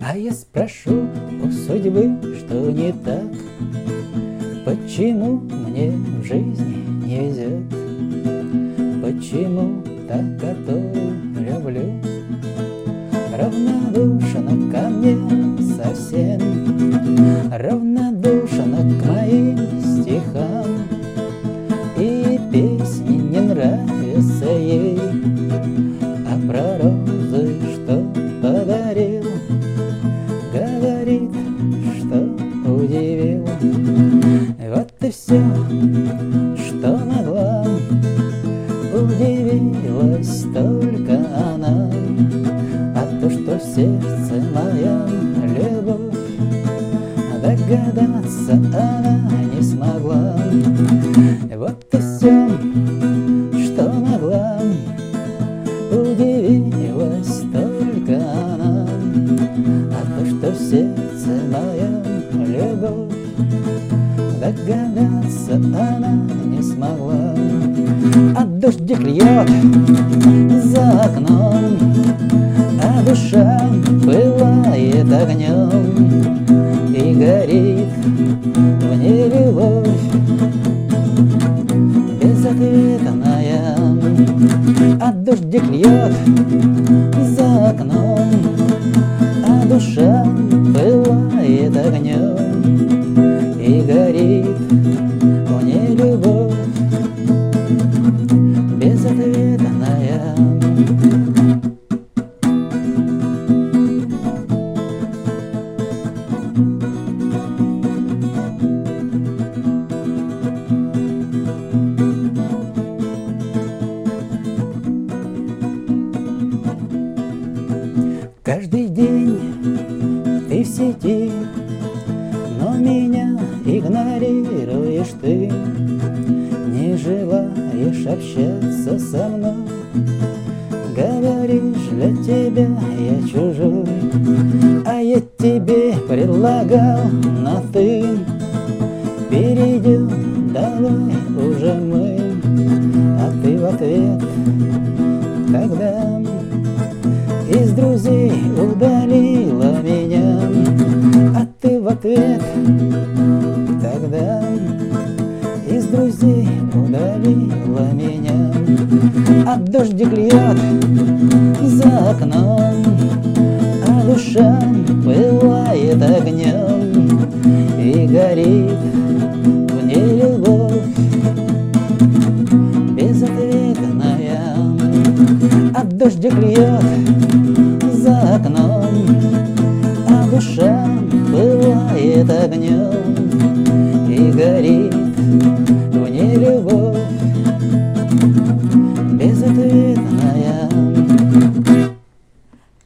А я спрошу у судьбы, что не так? Почему мне в жизни не везет Почему та, которую люблю Равнодушна ко мне совсем. Равнодушна все, что могла Удивилась только она. А то, что в сердце моем любовь Догадаться она не смогла. Вот и все, что могла Удивилась только она. А то, что в сердце моем любовь Догадаться она не смогла. А дождик льет за окном А душа пылает огнем. И горит в ней любовь Безответная А дождик льет за окном горит в ней любовь Безответная. Каждый день игнорируешь ты. Не желаешь общаться со мной, говоришь, для тебя я чужой. А я тебе предлагал на ты, перейдем, давай уже мы. А ты в ответ тогда друзей удалила меня. А дождик льет за окном, а душа пылает огнем и горит в ней любовь безответная. А дождик льет за окном, а душа пылает огнем It will.